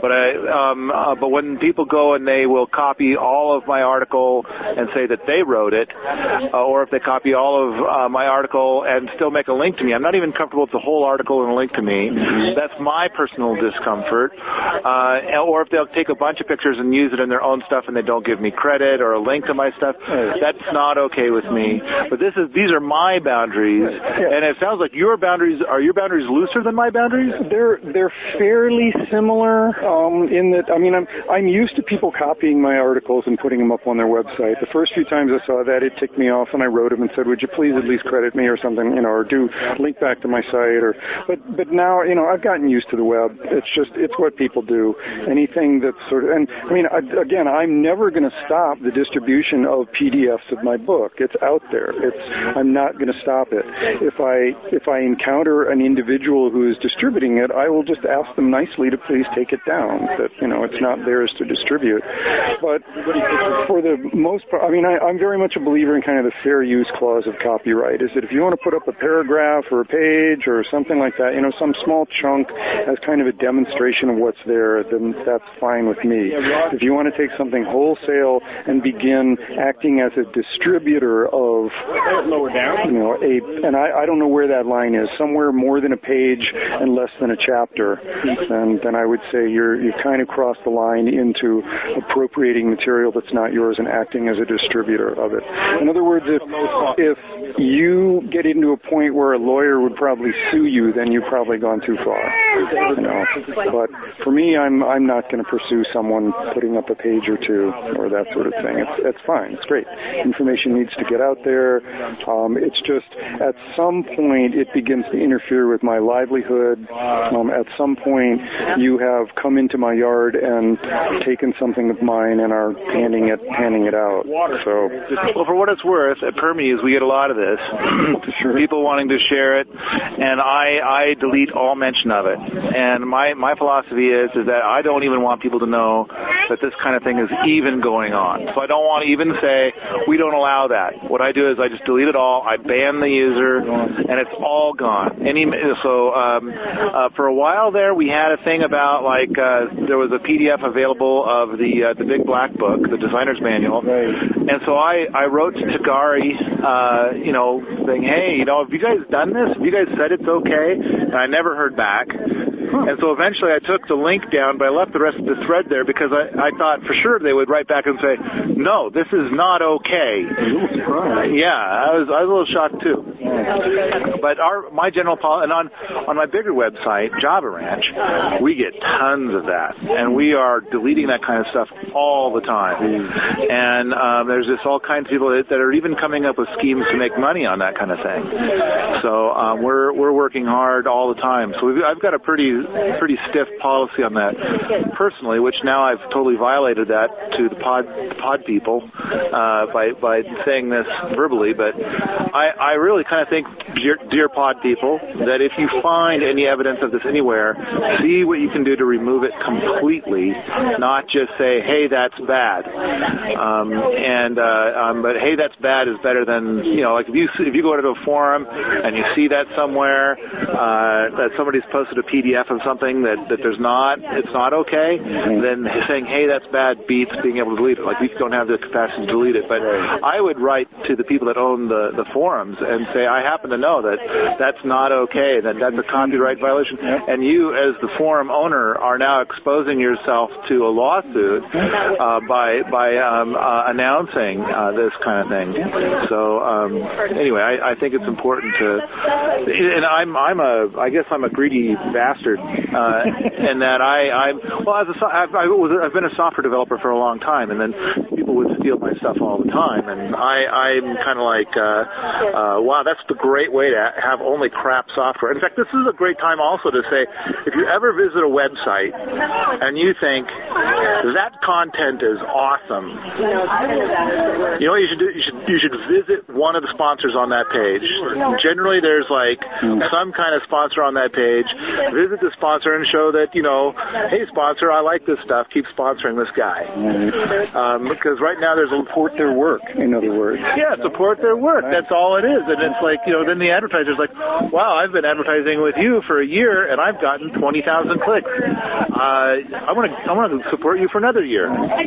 But I, um, uh, but when people go and they will copy all of my article and say that they wrote it, uh, or if they copy all of uh, my article and still make a link to me, I'm not even comfortable with the whole article and a link to me. That's my personal discomfort. Uh, or if they'll take a bunch of pictures and use it in their own stuff and they don't give me credit or a link to my stuff, that's not okay with me. But this is these are my boundaries, and it sounds like your boundaries are your boundaries looser than my boundaries? They're they're fairly similar um, in that I mean I'm I'm used to people copying my articles and putting them up on their website. The first few times I saw that, it ticked me off, and I wrote them and said, "Would you please at least credit me or something, you know, or do link back to my site?" Or but but now you know I've gotten used to the web. It's just it's what people do. Anything that's sort of and I mean I, again I'm never going to stop the distribution of PDFs of my book. It's out there. It's I'm not going to stop it. If I if I encounter an individual who is distributing it, I will just ask them nicely to please take it down. That you know it's not theirs to distribute. But for the most part, I mean, I, I'm very much a believer in kind of the fair use clause of copyright. Is that if you want to put up a paragraph or a page or something like that, you know, some small chunk as kind of a demonstration of what's there, then that's fine with me. If you want to take something wholesale and begin acting as a distributor of, lower down you know, a, and I, I don't know where that line is, somewhere more than a page and less than a chapter, and then I would say you're, you've kind of crossed the line into appropriating material that's not yours and acting as a distributor of it. In other words, if, if you get into a point where a lawyer would probably sue you, then you've probably gone too far. You know, but for me, I'm I'm not going to pursue someone putting up a page or two or that sort of thing. It's it's fine. It's great. Information needs to get out there. Um, it's just at some point it begins to interfere with my livelihood. Um, at some point, you have come into my yard and taken something of mine and are handing it handing it out. So, well, for what it's worth, at Permies we get a lot of this. People wanting to share it, and I I delete all mention of it. And my my philosophy is is that I don't even want people to know that this kind of thing is even going on. So I don't want to even say we don't allow that. What I do is I just delete it all. I ban the user, and it's all gone. Any so um, uh, for a while there we had a thing about like uh, there was a PDF available of the uh, the big black book, the designer's manual, and so I I wrote to Tagari, uh, you know, saying, hey, you know, have you guys done this? Have you guys said it's okay? And I never heard back. And so eventually I took the link down, but I left the rest of the thread there because I, I thought for sure they would write back and say, no, this is not okay. Yeah, I was, I was a little shocked too. But our, my general policy, and on, on my bigger website, Java Ranch, we get tons of that. And we are deleting that kind of stuff all the time. And um, there's just all kinds of people that, that are even coming up with schemes to make money on that kind of thing. So um, we're, we're working hard all the time. So we've, I've got a pretty pretty stiff policy on that personally, which now I've totally violated that to the pod pod people uh, by by saying this verbally. But I, I really kind of think, dear, dear pod people, that if you find any evidence of this anywhere, see what you can do to remove it completely, not just say, hey, that's bad. Um, and uh, um, but hey, that's bad is better than you know, like if you if you go to a forum and you see that somewhere uh, that somebody's posted a PDF of something that, that there's not, it's not okay, then saying, hey, that's bad beats being able to delete it. Like we don't have the capacity to delete it. But I would write to the people that own the, the forums and say, I happen to know that that's not okay, that that's a copyright violation. And you, as the forum owner, are now exposing yourself to a lawsuit uh, by, by um, uh, announcing uh, this kind of thing. So um, anyway, I, I think it's important to, and I'm, I'm a, I guess I'm a greedy bastard, uh, in that I, I, well, as a, I've, I was, I've been a software developer for a long time, and then people would steal my stuff all the time, and I, I'm kind of like, uh, uh, wow, that's the great way to have only crap software. In fact, this is a great time also to say, if you ever visit a website and you think that content is awesome, you know what you should do? You should, you should visit one of the sponsors on that page. Generally, there's like some kind of sponsor on that page. Visit the sponsor and show that, you know, hey, sponsor, I like this stuff. Keep sponsoring this guy. Um, because right now there's a support their work, in other words. Yeah, support their work. That's all it is. And it's like, you know, then the advertiser's like, wow, I've been advertising with you for a year and I've gotten 20,000 clicks. Uh, I want to, I want to support you for another year. I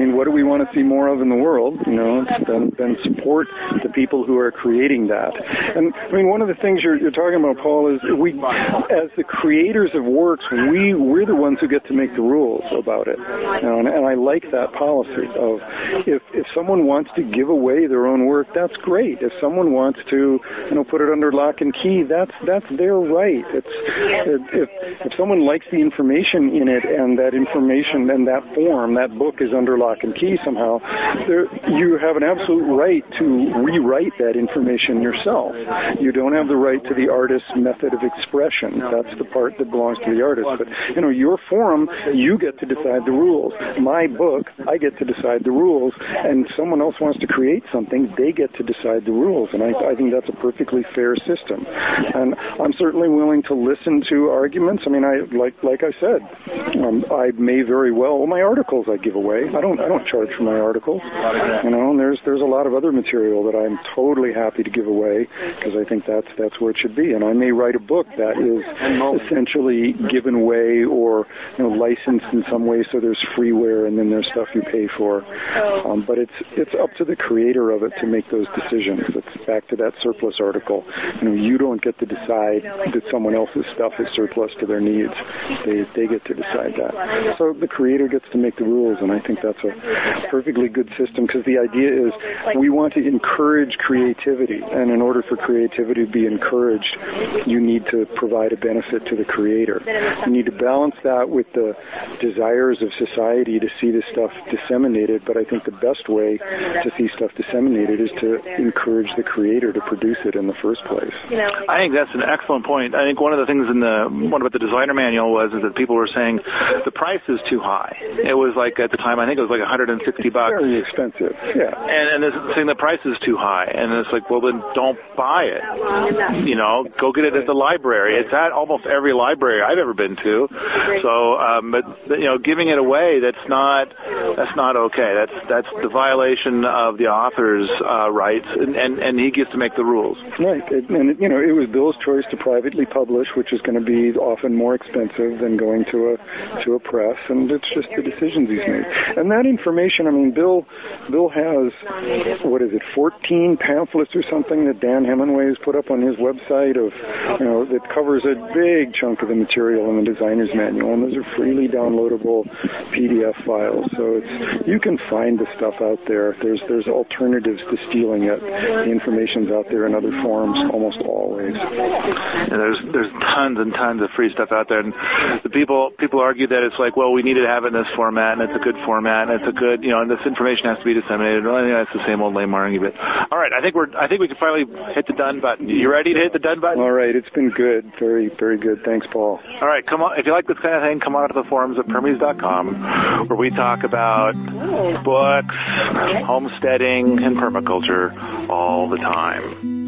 mean, what do we want to see more of in the world? You know, than, than support the people who are creating that. And I mean, one of the things you're, you're talking about, Paul, is we, as the creators of works, we we're the ones who get to make the rules about it. You know, and, and I like that policy of if if someone wants to give away their own work, that's great. If someone wants to, you know, put it under lock and key, that's that's their right. It's if if someone likes the information in it and that information and that form, that book is under lock lock and key somehow, there, you have an absolute right to rewrite that information yourself. You don't have the right to the artist's method of expression. That's the part that belongs to the artist. But you know, your forum, you get to decide the rules. My book, I get to decide the rules, and someone else wants to create something, they get to decide the rules. And I, I think that's a perfectly fair system. And I'm certainly willing to listen to arguments. I mean, I like like I said, um, I may very well. Well, my articles I give away. I don't I don't charge for my articles. You know, and there's there's a lot of other material that I'm totally happy to give away because I think that's that's where it should be. And I may write a book that is essentially given away or you know licensed in some way, so there's freeware and then there's stuff you pay for. Um, but it's it's up to the creator of it to make those decisions. It's back to that surplus article. You know, you don't get to decide that someone else's stuff is surplus to their needs. They they get to decide that. So the creator gets to make the rules, and I think that's a perfectly good system because the idea is we want to encourage creativity, and in order for creativity to be encouraged, you need to provide a benefit to the creator. You need to balance that with the desires of society to see this stuff disseminated, but I think the best way to see stuff disseminated is to encourage the creator to produce it in the first place. I think that's an excellent point. I think one of the things in the one about the designer manual was is that people were saying the price is too high. It was like at the time I think it was like 160 bucks. Very expensive. Yeah. And and this saying the price is too high, and it's like, well then don't buy it. You know, go get it at the library. It's at almost every library I've ever been to. So, um, but you know, giving it away that's not that's not okay. That's that's the violation of the author's uh, rights, and, and and he gets to make the rules. Right, it, and you know, it was Bill's choice to privately publish, which is going to be often more expensive than going to a to a press, and it's just the decisions he's made. And that information, I mean, Bill Bill has what is it, 14 pamphlets or something that Dan Hemenway has put up on his website of you know that covers a big chunk of the material in the designer's manual, and those are freely downloadable PDF files. So it's you can find the stuff out there. There's there's alternatives to stealing it. The information's out there in other forms almost always. And there's there's tons and tons of free stuff out there, and the people people argue that it's like, well, we need to have it in this format, and it's a good format, and it's a good, you know, and this information has to be disseminated. Well, yeah, it's the same old lame argument. All right, I think we're I think we can finally hit the done button. You ready to hit the done button? All right, it's been good, very very good. Thanks, Paul. All right, come on. If you like this kind of thing, come on to the forums at permies.com, where we talk about books, homesteading, and permaculture all the time.